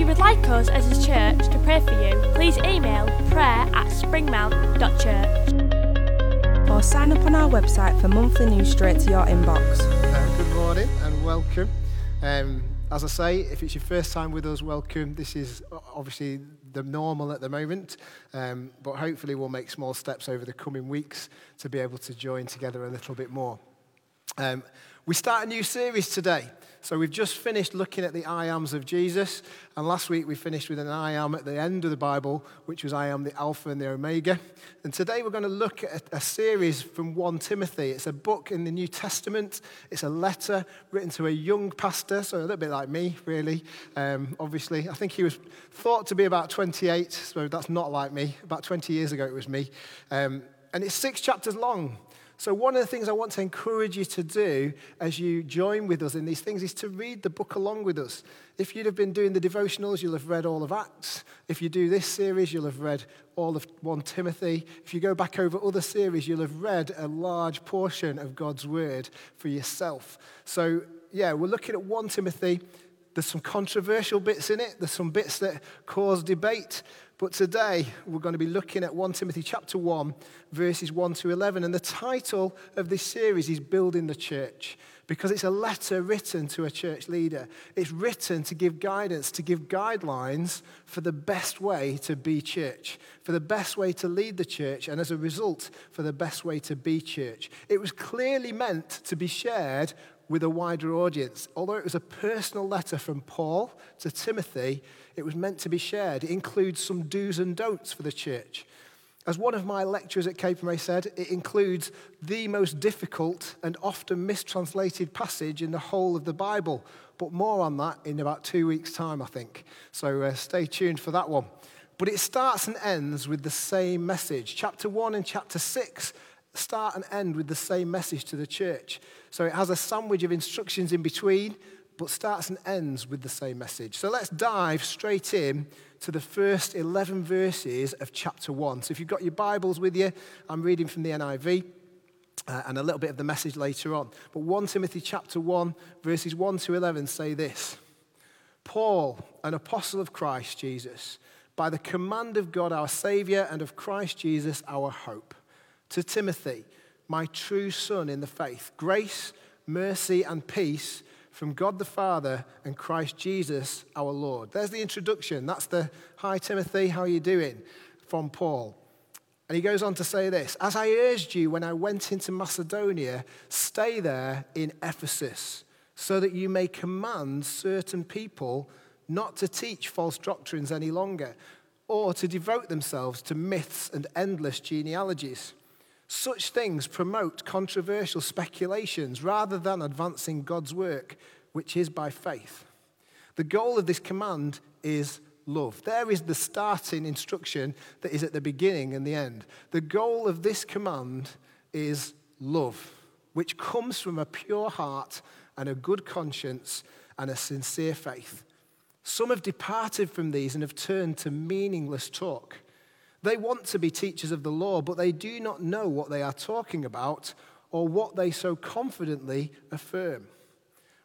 If you would like us as a church to pray for you, please email prayer at springmount.church. or sign up on our website for monthly news straight to your inbox. Uh, good morning and welcome. Um, as I say, if it's your first time with us, welcome. This is obviously the normal at the moment, um, but hopefully we'll make small steps over the coming weeks to be able to join together a little bit more. Um, we start a new series today. So we've just finished looking at the I ams of Jesus, and last week we finished with an I am at the end of the Bible, which was I am the Alpha and the Omega. And today we're going to look at a, series from 1 Timothy. It's a book in the New Testament, it's a letter written to a young pastor, so a little bit like me, really, um, obviously. I think he was thought to be about 28, so that's not like me. About 20 years ago it was me. Um, and it's six chapters long. So, one of the things I want to encourage you to do as you join with us in these things is to read the book along with us. If you'd have been doing the devotionals, you'll have read all of Acts. If you do this series, you'll have read all of 1 Timothy. If you go back over other series, you'll have read a large portion of God's word for yourself. So, yeah, we're looking at 1 Timothy. There's some controversial bits in it, there's some bits that cause debate. But today we're going to be looking at 1 Timothy chapter 1, verses 1 to 11. And the title of this series is Building the Church because it's a letter written to a church leader. It's written to give guidance, to give guidelines for the best way to be church, for the best way to lead the church, and as a result, for the best way to be church. It was clearly meant to be shared with a wider audience. Although it was a personal letter from Paul to Timothy, it was meant to be shared. It includes some do's and don'ts for the church. As one of my lecturers at Cape May said, it includes the most difficult and often mistranslated passage in the whole of the Bible. But more on that in about two weeks' time, I think. So uh, stay tuned for that one. But it starts and ends with the same message. Chapter 1 and chapter 6 start and end with the same message to the church. So it has a sandwich of instructions in between, but starts and ends with the same message. So let's dive straight in to the first 11 verses of chapter 1. So if you've got your Bibles with you, I'm reading from the NIV. uh, and a little bit of the message later on. But 1 Timothy chapter 1, verses 1 to 11 say this Paul, an apostle of Christ Jesus, by the command of God our Saviour and of Christ Jesus our hope, to Timothy, my true son in the faith, grace, mercy, and peace from God the Father and Christ Jesus our Lord. There's the introduction. That's the Hi Timothy, how are you doing? from Paul. And he goes on to say this As I urged you when I went into Macedonia, stay there in Ephesus, so that you may command certain people not to teach false doctrines any longer, or to devote themselves to myths and endless genealogies. Such things promote controversial speculations rather than advancing God's work, which is by faith. The goal of this command is love. There is the starting instruction that is at the beginning and the end. The goal of this command is love, which comes from a pure heart and a good conscience and a sincere faith. Some have departed from these and have turned to meaningless talk. They want to be teachers of the law, but they do not know what they are talking about or what they so confidently affirm.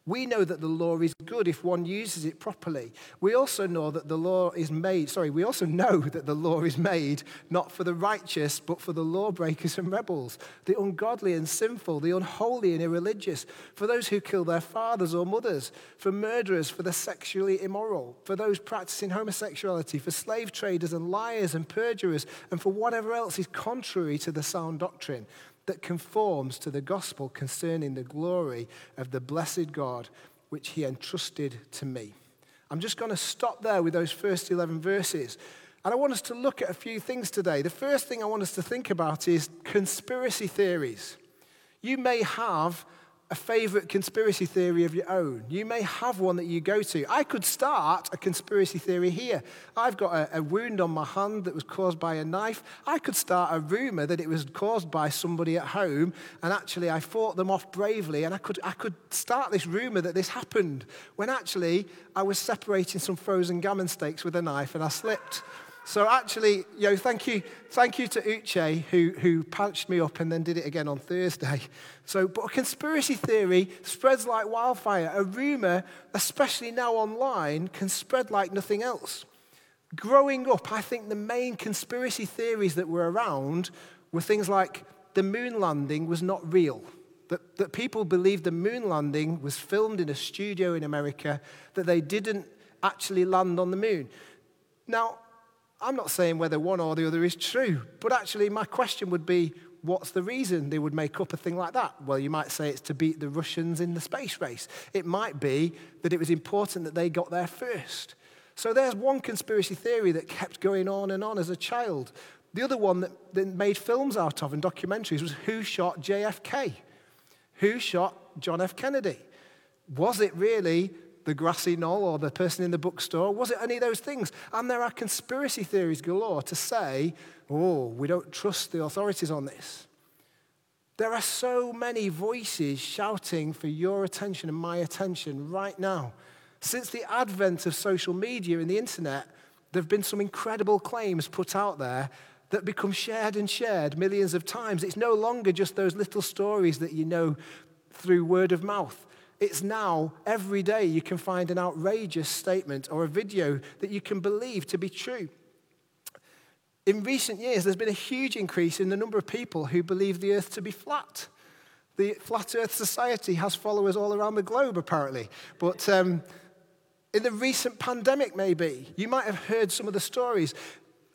We know that the law is good if one uses it properly. We also know that the law is made, sorry, we also know that the law is made not for the righteous, but for the lawbreakers and rebels, the ungodly and sinful, the unholy and irreligious, for those who kill their fathers or mothers, for murderers, for the sexually immoral, for those practicing homosexuality, for slave traders and liars and perjurers, and for whatever else is contrary to the sound doctrine that conforms to the gospel concerning the glory of the blessed God which he entrusted to me. I'm just going to stop there with those first 11 verses. And I want us to look at a few things today. The first thing I want us to think about is conspiracy theories. You may have a favorite conspiracy theory of your own. You may have one that you go to. I could start a conspiracy theory here. I've got a, a, wound on my hand that was caused by a knife. I could start a rumor that it was caused by somebody at home, and actually I fought them off bravely, and I could, I could start this rumor that this happened when actually I was separating some frozen gammon steaks with a knife and I slipped. So actually, know, thank you, thank you to Uche who, who punched me up and then did it again on Thursday. So, but a conspiracy theory spreads like wildfire. A rumor, especially now online, can spread like nothing else. Growing up, I think the main conspiracy theories that were around were things like the moon landing was not real. That, that people believed the moon landing was filmed in a studio in America, that they didn't actually land on the moon. Now, I'm not saying whether one or the other is true, but actually, my question would be what's the reason they would make up a thing like that? Well, you might say it's to beat the Russians in the space race. It might be that it was important that they got there first. So there's one conspiracy theory that kept going on and on as a child. The other one that made films out of and documentaries was who shot JFK? Who shot John F. Kennedy? Was it really the grassy knoll or the person in the bookstore? Was it any of those things? And there are conspiracy theories galore to say, oh, we don't trust the authorities on this. There are so many voices shouting for your attention and my attention right now. Since the advent of social media and the internet, there have been some incredible claims put out there that become shared and shared millions of times. It's no longer just those little stories that you know through word of mouth. It's now, every day, you can find an outrageous statement or a video that you can believe to be true. In recent years, there's been a huge increase in the number of people who believe the earth to be flat. The Flat Earth Society has followers all around the globe, apparently. But um, in the recent pandemic, maybe, you might have heard some of the stories.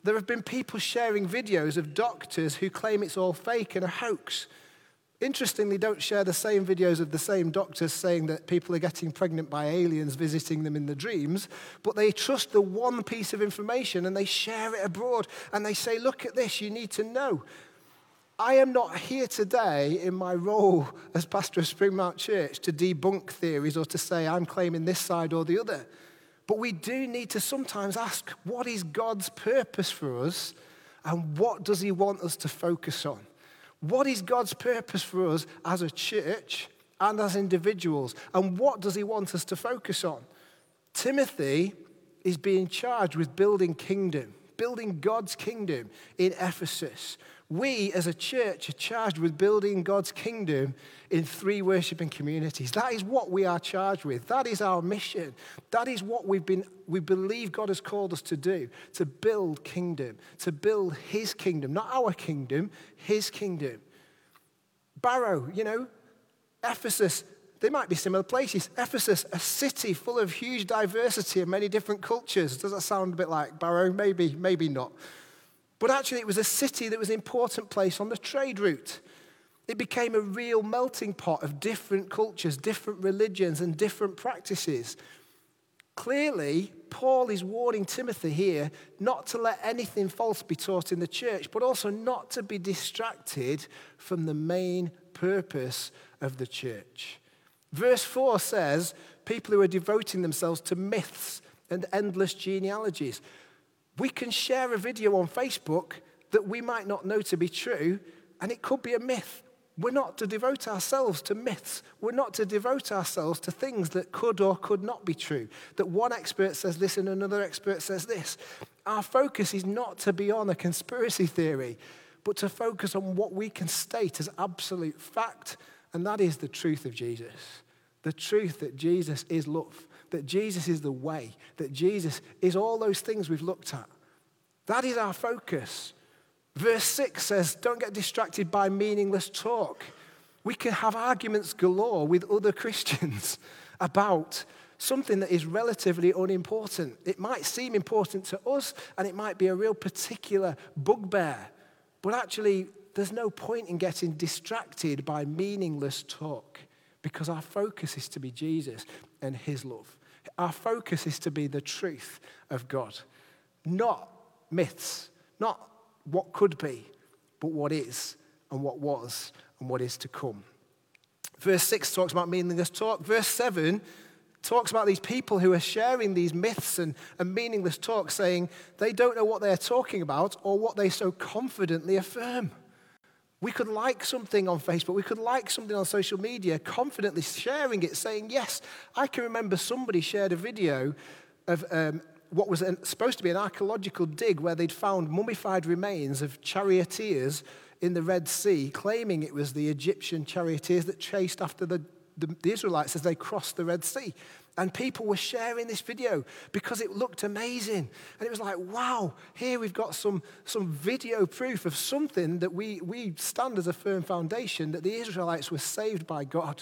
There have been people sharing videos of doctors who claim it's all fake and a hoax interestingly don't share the same videos of the same doctors saying that people are getting pregnant by aliens visiting them in the dreams, but they trust the one piece of information and they share it abroad and they say, Look at this, you need to know. I am not here today in my role as pastor of Springmount Church to debunk theories or to say I'm claiming this side or the other. But we do need to sometimes ask what is God's purpose for us and what does He want us to focus on? What is God's purpose for us as a church and as individuals? And what does He want us to focus on? Timothy is being charged with building kingdom, building God's kingdom in Ephesus. We as a church are charged with building God's kingdom in three worshiping communities. That is what we are charged with. That is our mission. That is what we've been, we believe God has called us to do to build kingdom, to build His kingdom, not our kingdom, His kingdom. Barrow, you know, Ephesus, they might be similar places. Ephesus, a city full of huge diversity and many different cultures. Does that sound a bit like Barrow? Maybe, maybe not. But actually, it was a city that was an important place on the trade route. It became a real melting pot of different cultures, different religions, and different practices. Clearly, Paul is warning Timothy here not to let anything false be taught in the church, but also not to be distracted from the main purpose of the church. Verse 4 says people who are devoting themselves to myths and endless genealogies. We can share a video on Facebook that we might not know to be true, and it could be a myth. We're not to devote ourselves to myths. We're not to devote ourselves to things that could or could not be true. That one expert says this and another expert says this. Our focus is not to be on a conspiracy theory, but to focus on what we can state as absolute fact, and that is the truth of Jesus. The truth that Jesus is love that Jesus is the way, that Jesus is all those things we've looked at. That is our focus. Verse 6 says, Don't get distracted by meaningless talk. We can have arguments galore with other Christians about something that is relatively unimportant. It might seem important to us and it might be a real particular bugbear, but actually, there's no point in getting distracted by meaningless talk because our focus is to be Jesus and his love. Our focus is to be the truth of God, not myths, not what could be, but what is and what was and what is to come. Verse 6 talks about meaningless talk. Verse 7 talks about these people who are sharing these myths and, and meaningless talk, saying they don't know what they're talking about or what they so confidently affirm. We could like something on Facebook, we could like something on social media, confidently sharing it, saying, Yes, I can remember somebody shared a video of um, what was an, supposed to be an archaeological dig where they'd found mummified remains of charioteers in the Red Sea, claiming it was the Egyptian charioteers that chased after the the, the Israelites as they crossed the Red Sea. And people were sharing this video because it looked amazing. And it was like, wow, here we've got some, some video proof of something that we, we stand as a firm foundation that the Israelites were saved by God.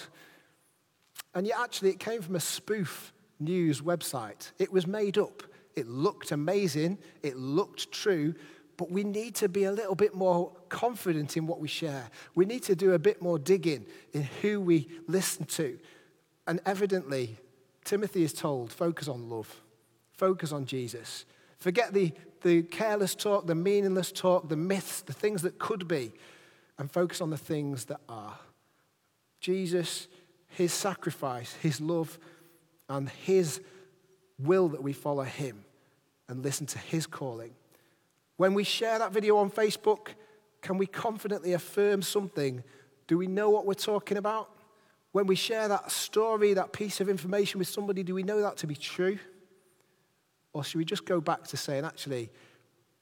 And yet, actually, it came from a spoof news website. It was made up. It looked amazing. It looked true but we need to be a little bit more confident in what we share. We need to do a bit more digging in who we listen to. And evidently, Timothy is told focus on love, focus on Jesus. Forget the, the careless talk, the meaningless talk, the myths, the things that could be, and focus on the things that are. Jesus, his sacrifice, his love, and his will that we follow him and listen to his calling. When we share that video on Facebook, can we confidently affirm something? Do we know what we're talking about? When we share that story, that piece of information with somebody, do we know that to be true? Or should we just go back to saying, actually,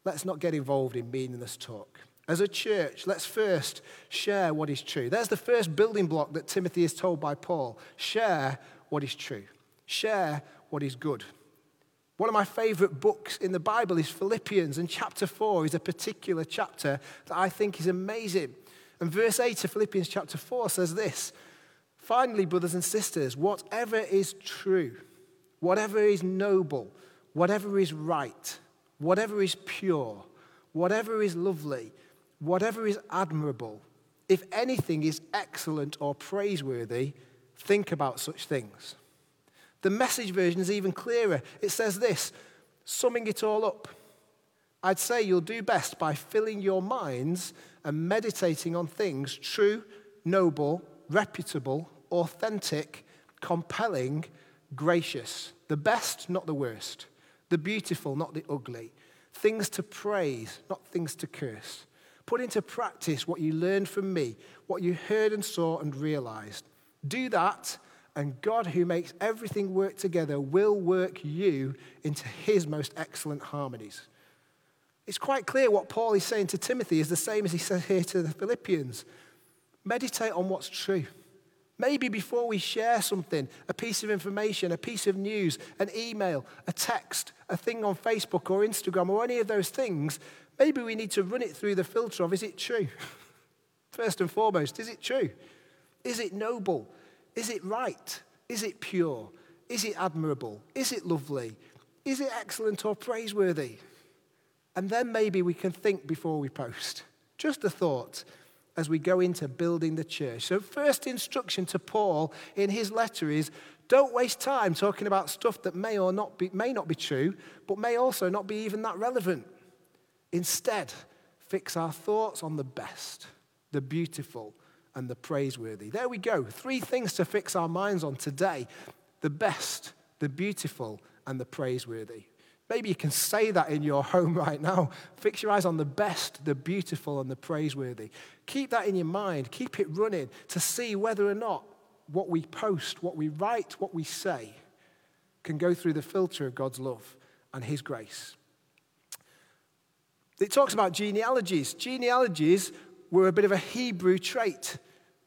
let's not get involved in meaningless talk? As a church, let's first share what is true. There's the first building block that Timothy is told by Paul share what is true, share what is good. One of my favorite books in the Bible is Philippians, and chapter 4 is a particular chapter that I think is amazing. And verse 8 of Philippians chapter 4 says this Finally, brothers and sisters, whatever is true, whatever is noble, whatever is right, whatever is pure, whatever is lovely, whatever is admirable, if anything is excellent or praiseworthy, think about such things. The message version is even clearer. It says this summing it all up. I'd say you'll do best by filling your minds and meditating on things true, noble, reputable, authentic, compelling, gracious. The best, not the worst. The beautiful, not the ugly. Things to praise, not things to curse. Put into practice what you learned from me, what you heard and saw and realized. Do that, and God, who makes everything work together, will work you into his most excellent harmonies. It's quite clear what Paul is saying to Timothy is the same as he says here to the Philippians. Meditate on what's true. Maybe before we share something, a piece of information, a piece of news, an email, a text, a thing on Facebook or Instagram or any of those things, maybe we need to run it through the filter of is it true? First and foremost, is it true? Is it noble? Is it right? Is it pure? Is it admirable? Is it lovely? Is it excellent or praiseworthy? And then maybe we can think before we post. Just a thought as we go into building the church. So, first instruction to Paul in his letter is don't waste time talking about stuff that may or not be, may not be true, but may also not be even that relevant. Instead, fix our thoughts on the best, the beautiful, and the praiseworthy. There we go. Three things to fix our minds on today the best, the beautiful, and the praiseworthy. Maybe you can say that in your home right now. Fix your eyes on the best, the beautiful, and the praiseworthy. Keep that in your mind. Keep it running to see whether or not what we post, what we write, what we say can go through the filter of God's love and His grace. It talks about genealogies. Genealogies were a bit of a Hebrew trait.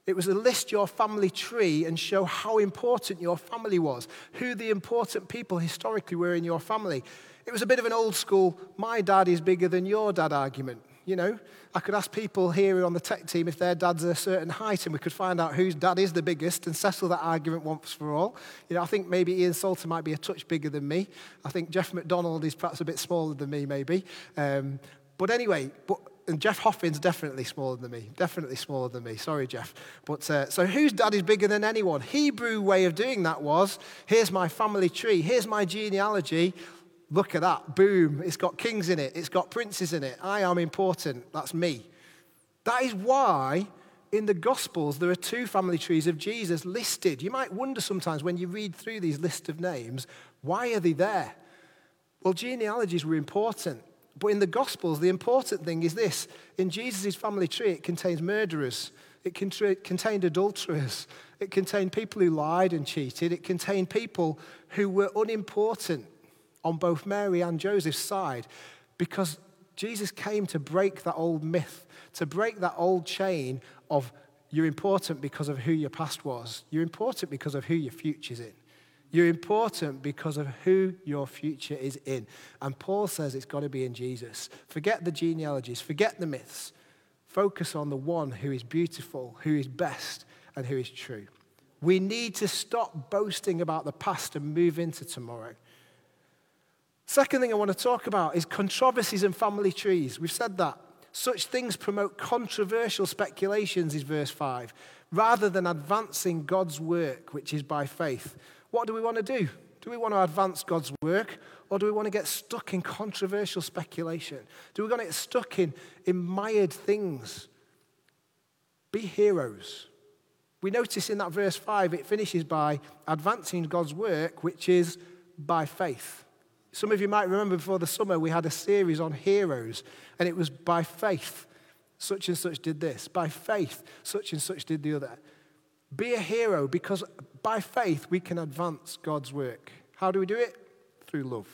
It was to list your family tree and show how important your family was, who the important people historically were in your family. It was a bit of an old school, my dad is bigger than your dad argument. You know, I could ask people here on the tech team if their dad's a certain height and we could find out whose dad is the biggest and settle that argument once for all. You know, I think maybe Ian Salter might be a touch bigger than me. I think Jeff McDonald is perhaps a bit smaller than me, maybe. Um, but anyway, but and Jeff Hoffin's definitely smaller than me. Definitely smaller than me. Sorry, Jeff. But uh, so whose dad is bigger than anyone? Hebrew way of doing that was here's my family tree, here's my genealogy. Look at that. Boom. It's got kings in it, it's got princes in it. I am important. That's me. That is why in the Gospels, there are two family trees of Jesus listed. You might wonder sometimes when you read through these lists of names, why are they there? Well, genealogies were important. But in the Gospels, the important thing is this in Jesus' family tree, it contains murderers, it contained adulterers, it contained people who lied and cheated, it contained people who were unimportant on both Mary and Joseph's side because Jesus came to break that old myth, to break that old chain of you're important because of who your past was, you're important because of who your future's in. You're important because of who your future is in. And Paul says it's got to be in Jesus. Forget the genealogies, forget the myths. Focus on the one who is beautiful, who is best, and who is true. We need to stop boasting about the past and move into tomorrow. Second thing I want to talk about is controversies and family trees. We've said that. Such things promote controversial speculations, is verse 5, rather than advancing God's work, which is by faith. What do we want to do? Do we want to advance God's work or do we want to get stuck in controversial speculation? Do we want to get stuck in, in mired things? Be heroes. We notice in that verse 5, it finishes by advancing God's work, which is by faith. Some of you might remember before the summer we had a series on heroes, and it was by faith, such and such did this. By faith, such and such did the other. Be a hero because by faith we can advance God's work. How do we do it? Through love.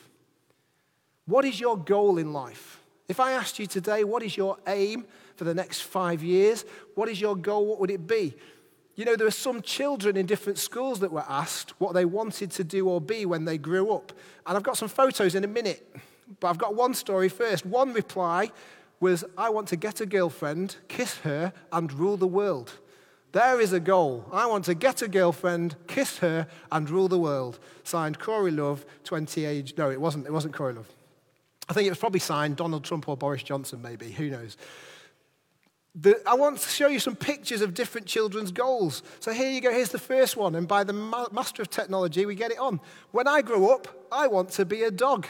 What is your goal in life? If I asked you today, what is your aim for the next five years? What is your goal? What would it be? You know, there are some children in different schools that were asked what they wanted to do or be when they grew up. And I've got some photos in a minute, but I've got one story first. One reply was, I want to get a girlfriend, kiss her, and rule the world. There is a goal. I want to get a girlfriend, kiss her, and rule the world. Signed Corey Love, 20 age. No, it wasn't. It wasn't Corey Love. I think it was probably signed Donald Trump or Boris Johnson, maybe. Who knows? The, I want to show you some pictures of different children's goals. So here you go. Here's the first one. And by the ma- master of technology, we get it on. When I grow up, I want to be a dog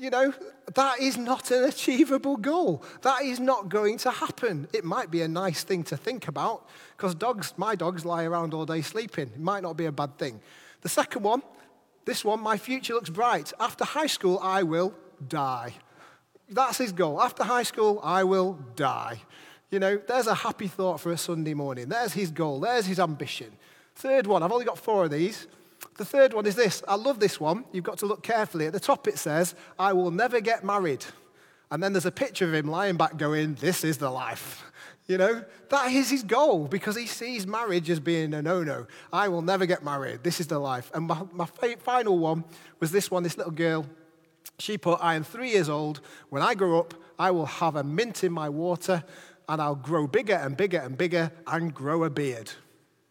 you know, that is not an achievable goal. That is not going to happen. It might be a nice thing to think about because dogs, my dogs lie around all day sleeping. It might not be a bad thing. The second one, this one, my future looks bright. After high school, I will die. That's his goal. After high school, I will die. You know, there's a happy thought for a Sunday morning. There's his goal. There's his ambition. Third one, I've only got four of these. The third one is this. I love this one. You've got to look carefully. At the top it says, I will never get married. And then there's a picture of him lying back going, This is the life. You know, that is his goal because he sees marriage as being a no no. I will never get married. This is the life. And my, my final one was this one this little girl. She put, I am three years old. When I grow up, I will have a mint in my water and I'll grow bigger and bigger and bigger and grow a beard.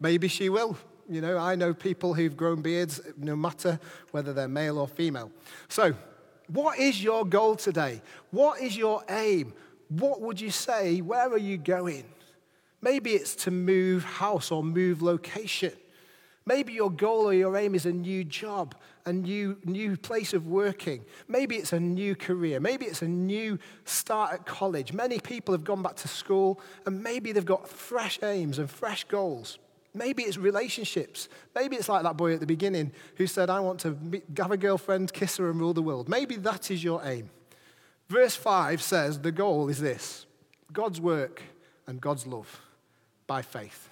Maybe she will. You know, I know people who've grown beards, no matter whether they're male or female. So, what is your goal today? What is your aim? What would you say? Where are you going? Maybe it's to move house or move location. Maybe your goal or your aim is a new job, a new, new place of working. Maybe it's a new career. Maybe it's a new start at college. Many people have gone back to school and maybe they've got fresh aims and fresh goals. Maybe it's relationships. Maybe it's like that boy at the beginning who said, I want to have a girlfriend, kiss her, and rule the world. Maybe that is your aim. Verse 5 says the goal is this God's work and God's love by faith.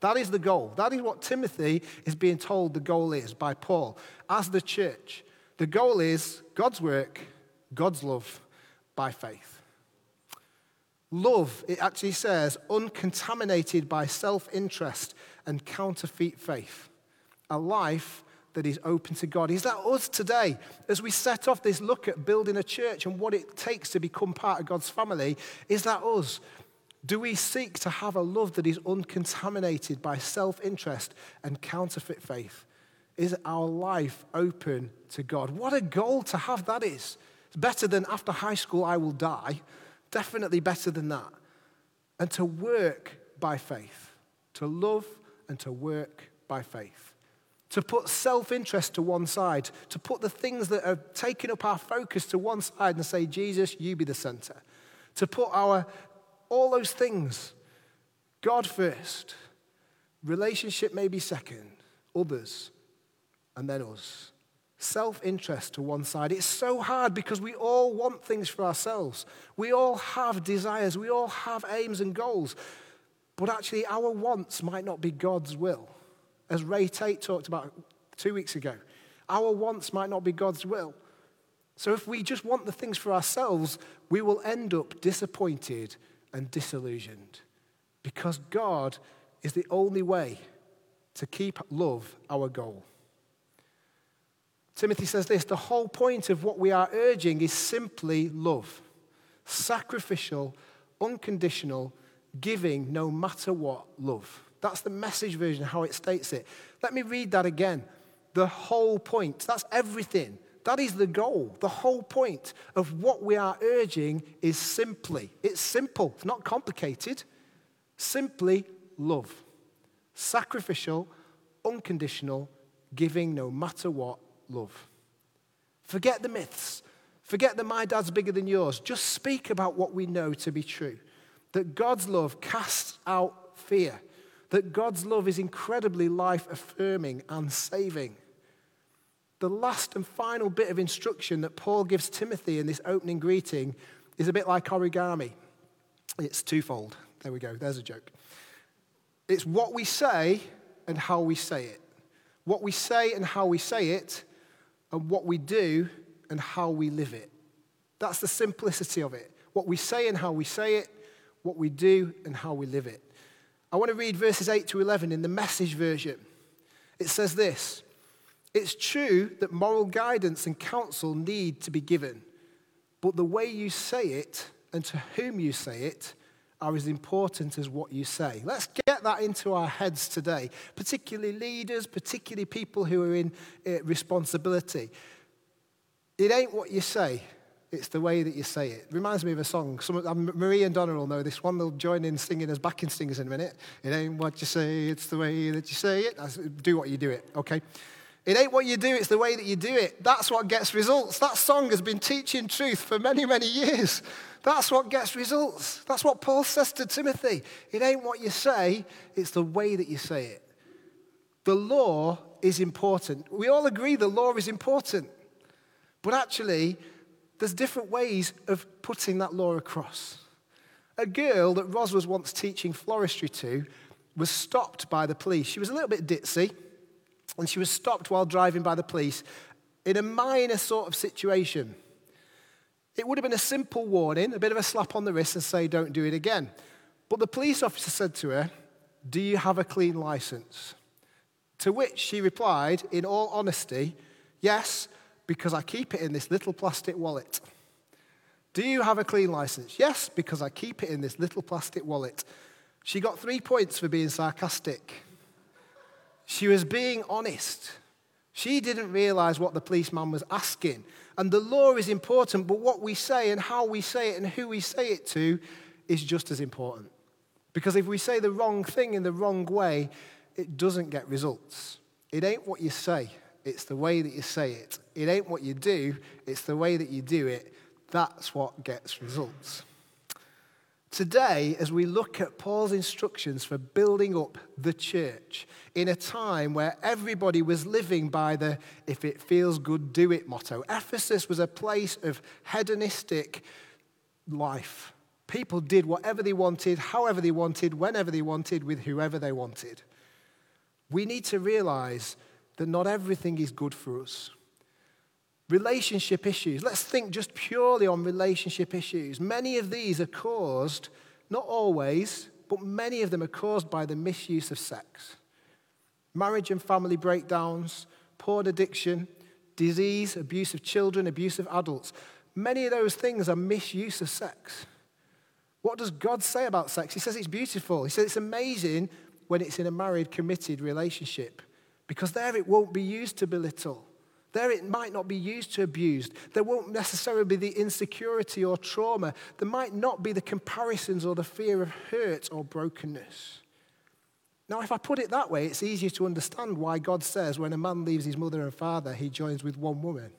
That is the goal. That is what Timothy is being told the goal is by Paul as the church. The goal is God's work, God's love by faith. Love, it actually says, uncontaminated by self interest and counterfeit faith. A life that is open to God. Is that us today? As we set off this look at building a church and what it takes to become part of God's family, is that us? Do we seek to have a love that is uncontaminated by self interest and counterfeit faith? Is our life open to God? What a goal to have that is. It's better than after high school, I will die. Definitely better than that. And to work by faith, to love and to work by faith. To put self interest to one side, to put the things that are taking up our focus to one side and say, Jesus, you be the center. To put our, all those things God first, relationship maybe second, others, and then us. Self interest to one side. It's so hard because we all want things for ourselves. We all have desires. We all have aims and goals. But actually, our wants might not be God's will. As Ray Tate talked about two weeks ago, our wants might not be God's will. So if we just want the things for ourselves, we will end up disappointed and disillusioned because God is the only way to keep love our goal. Timothy says this the whole point of what we are urging is simply love sacrificial, unconditional, giving no matter what love. That's the message version, how it states it. Let me read that again. The whole point, that's everything. That is the goal. The whole point of what we are urging is simply, it's simple, it's not complicated. Simply love. Sacrificial, unconditional, giving no matter what love. Forget the myths. Forget that my dad's bigger than yours. Just speak about what we know to be true. That God's love casts out fear. That God's love is incredibly life affirming and saving. The last and final bit of instruction that Paul gives Timothy in this opening greeting is a bit like origami. It's twofold. There we go, there's a joke. It's what we say and how we say it. What we say and how we say it and what we do and how we live it. That's the simplicity of it. What we say and how we say it, what we do and how we live it. I want to read verses 8 to 11 in the message version. It says this It's true that moral guidance and counsel need to be given, but the way you say it and to whom you say it are as important as what you say. Let's get that into our heads today, particularly leaders, particularly people who are in uh, responsibility. It ain't what you say, it's the way that you say it. Reminds me of a song. Some, um, Marie and Donna will know this one. They'll join in singing as backing singers in a minute. It ain't what you say, it's the way that you say it. Do what you do it, okay? It ain't what you do, it's the way that you do it. That's what gets results. That song has been teaching truth for many, many years. That's what gets results. That's what Paul says to Timothy. It ain't what you say, it's the way that you say it. The law is important. We all agree the law is important. But actually, there's different ways of putting that law across. A girl that Ros was once teaching floristry to was stopped by the police. She was a little bit ditzy, and she was stopped while driving by the police in a minor sort of situation. It would have been a simple warning, a bit of a slap on the wrist and say, don't do it again. But the police officer said to her, Do you have a clean license? To which she replied, in all honesty, Yes, because I keep it in this little plastic wallet. Do you have a clean license? Yes, because I keep it in this little plastic wallet. She got three points for being sarcastic. She was being honest. She didn't realize what the policeman was asking. And the law is important, but what we say and how we say it and who we say it to is just as important. Because if we say the wrong thing in the wrong way, it doesn't get results. It ain't what you say, it's the way that you say it. It ain't what you do, it's the way that you do it. That's what gets results. Today, as we look at Paul's instructions for building up the church in a time where everybody was living by the if it feels good, do it motto, Ephesus was a place of hedonistic life. People did whatever they wanted, however they wanted, whenever they wanted, with whoever they wanted. We need to realize that not everything is good for us. Relationship issues. Let's think just purely on relationship issues. Many of these are caused, not always, but many of them are caused by the misuse of sex. Marriage and family breakdowns, porn addiction, disease, abuse of children, abuse of adults. Many of those things are misuse of sex. What does God say about sex? He says it's beautiful. He says it's amazing when it's in a married, committed relationship because there it won't be used to belittle. There it might not be used to abuse. There won't necessarily be the insecurity or trauma. There might not be the comparisons or the fear of hurt or brokenness. Now, if I put it that way, it's easier to understand why God says when a man leaves his mother and father, he joins with one woman.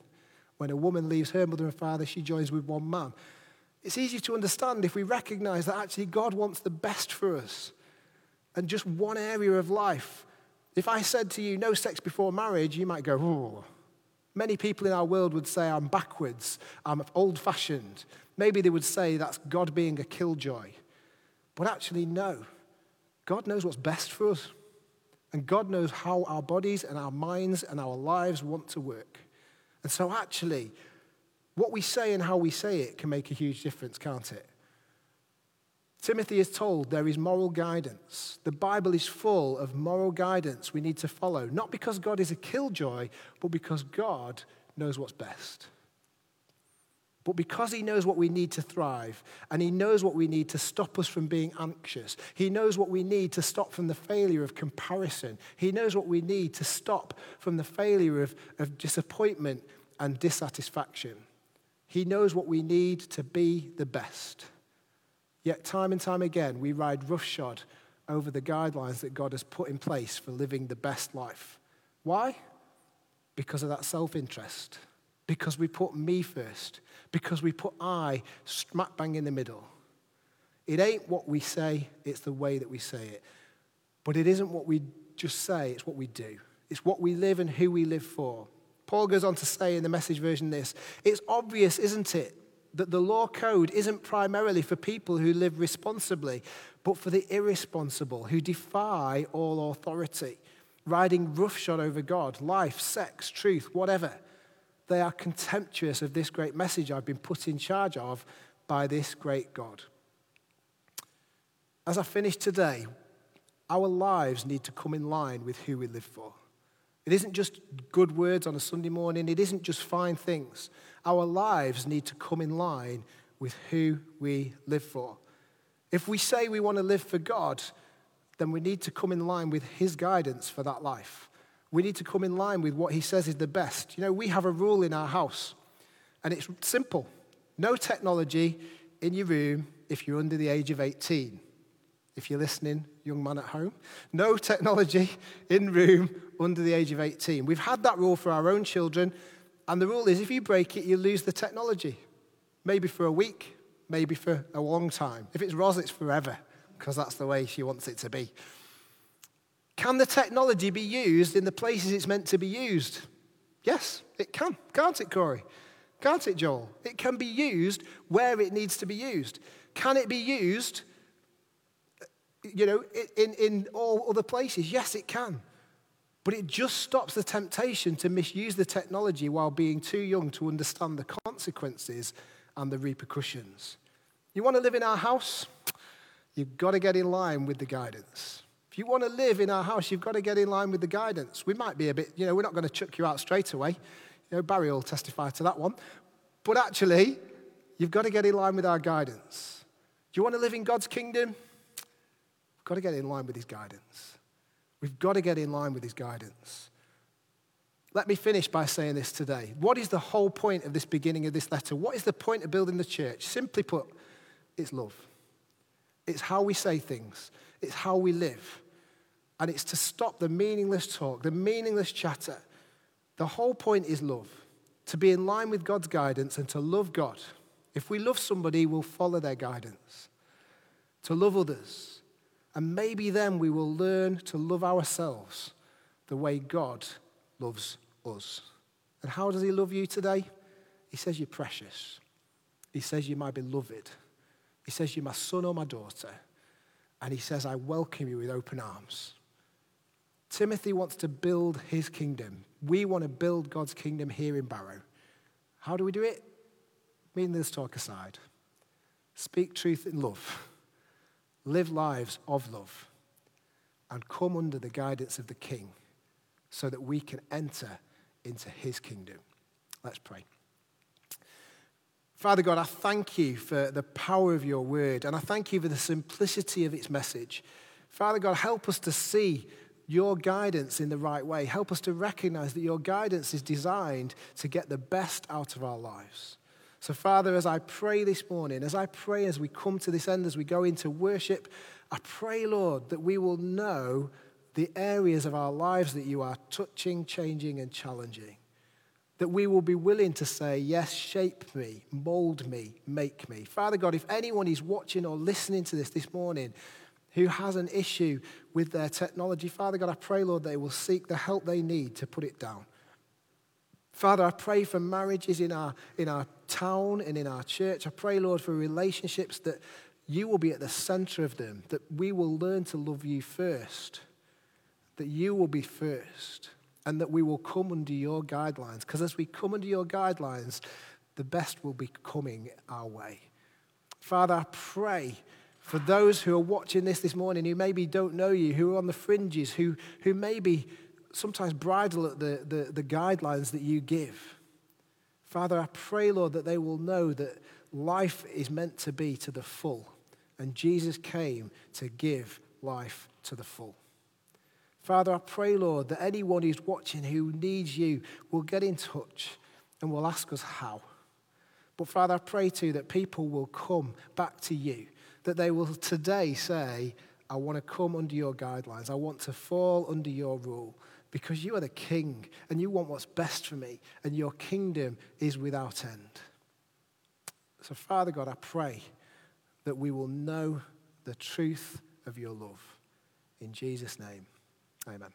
When a woman leaves her mother and father, she joins with one man. It's easy to understand if we recognize that actually God wants the best for us. And just one area of life. If I said to you, no sex before marriage, you might go, oh. Many people in our world would say, I'm backwards, I'm old fashioned. Maybe they would say that's God being a killjoy. But actually, no. God knows what's best for us. And God knows how our bodies and our minds and our lives want to work. And so, actually, what we say and how we say it can make a huge difference, can't it? Timothy is told there is moral guidance. The Bible is full of moral guidance we need to follow, not because God is a killjoy, but because God knows what's best. But because he knows what we need to thrive, and he knows what we need to stop us from being anxious, he knows what we need to stop from the failure of comparison, he knows what we need to stop from the failure of, of disappointment and dissatisfaction. He knows what we need to be the best. Yet, time and time again, we ride roughshod over the guidelines that God has put in place for living the best life. Why? Because of that self interest. Because we put me first. Because we put I smack bang in the middle. It ain't what we say, it's the way that we say it. But it isn't what we just say, it's what we do. It's what we live and who we live for. Paul goes on to say in the message version this it's obvious, isn't it, that the law code isn't primarily for people who live responsibly, but for the irresponsible who defy all authority, riding roughshod over God, life, sex, truth, whatever. They are contemptuous of this great message I've been put in charge of by this great God. As I finish today, our lives need to come in line with who we live for. It isn't just good words on a Sunday morning, it isn't just fine things. Our lives need to come in line with who we live for. If we say we want to live for God, then we need to come in line with His guidance for that life. We need to come in line with what He says is the best. You know, we have a rule in our house, and it's simple no technology in your room if you're under the age of 18. If you're listening, young man at home, no technology in room under the age of 18. We've had that rule for our own children, and the rule is if you break it, you lose the technology. Maybe for a week, maybe for a long time. If it's Ros, it's forever, because that's the way she wants it to be. Can the technology be used in the places it's meant to be used? Yes, it can. Can't it, Corey? Can't it, Joel? It can be used where it needs to be used. Can it be used, you know, in, in all other places? Yes, it can. But it just stops the temptation to misuse the technology while being too young to understand the consequences and the repercussions. You want to live in our house? You've got to get in line with the guidance. If you want to live in our house, you've got to get in line with the guidance. We might be a bit, you know, we're not going to chuck you out straight away. You know, Barry will testify to that one. But actually, you've got to get in line with our guidance. Do you want to live in God's kingdom? You've got to get in line with his guidance. We've got to get in line with his guidance. Let me finish by saying this today. What is the whole point of this beginning of this letter? What is the point of building the church? Simply put, it's love. It's how we say things, it's how we live. And it's to stop the meaningless talk, the meaningless chatter. The whole point is love to be in line with God's guidance and to love God. If we love somebody, we'll follow their guidance. To love others, and maybe then we will learn to love ourselves the way God loves us. And how does He love you today? He says you're precious. He says you're my beloved. He says you're my son or my daughter. And He says, I welcome you with open arms. Timothy wants to build his kingdom. We want to build God's kingdom here in Barrow. How do we do it? Meaningless talk aside. Speak truth in love live lives of love, and come under the guidance of the King so that we can enter into his kingdom. Let's pray. Father God, I thank you for the power of your word, and I thank you for the simplicity of its message. Father God, help us to see your guidance in the right way. Help us to recognize that your guidance is designed to get the best out of our lives. So, Father, as I pray this morning, as I pray as we come to this end, as we go into worship, I pray, Lord, that we will know the areas of our lives that you are touching, changing, and challenging. That we will be willing to say, Yes, shape me, mold me, make me. Father God, if anyone is watching or listening to this this morning who has an issue with their technology, Father God, I pray, Lord, they will seek the help they need to put it down. Father, I pray for marriages in our, in our town and in our church. I pray, Lord, for relationships that you will be at the center of them, that we will learn to love you first, that you will be first, and that we will come under your guidelines. Because as we come under your guidelines, the best will be coming our way. Father, I pray for those who are watching this this morning who maybe don't know you, who are on the fringes, who, who maybe sometimes bridle at the, the, the guidelines that you give. Father, I pray, Lord, that they will know that life is meant to be to the full, and Jesus came to give life to the full. Father, I pray, Lord, that anyone who's watching who needs you will get in touch and will ask us how. But Father, I pray too that people will come back to you, that they will today say, I want to come under your guidelines. I want to fall under your rule because you are the king and you want what's best for me and your kingdom is without end. So, Father God, I pray that we will know the truth of your love. In Jesus' name, amen.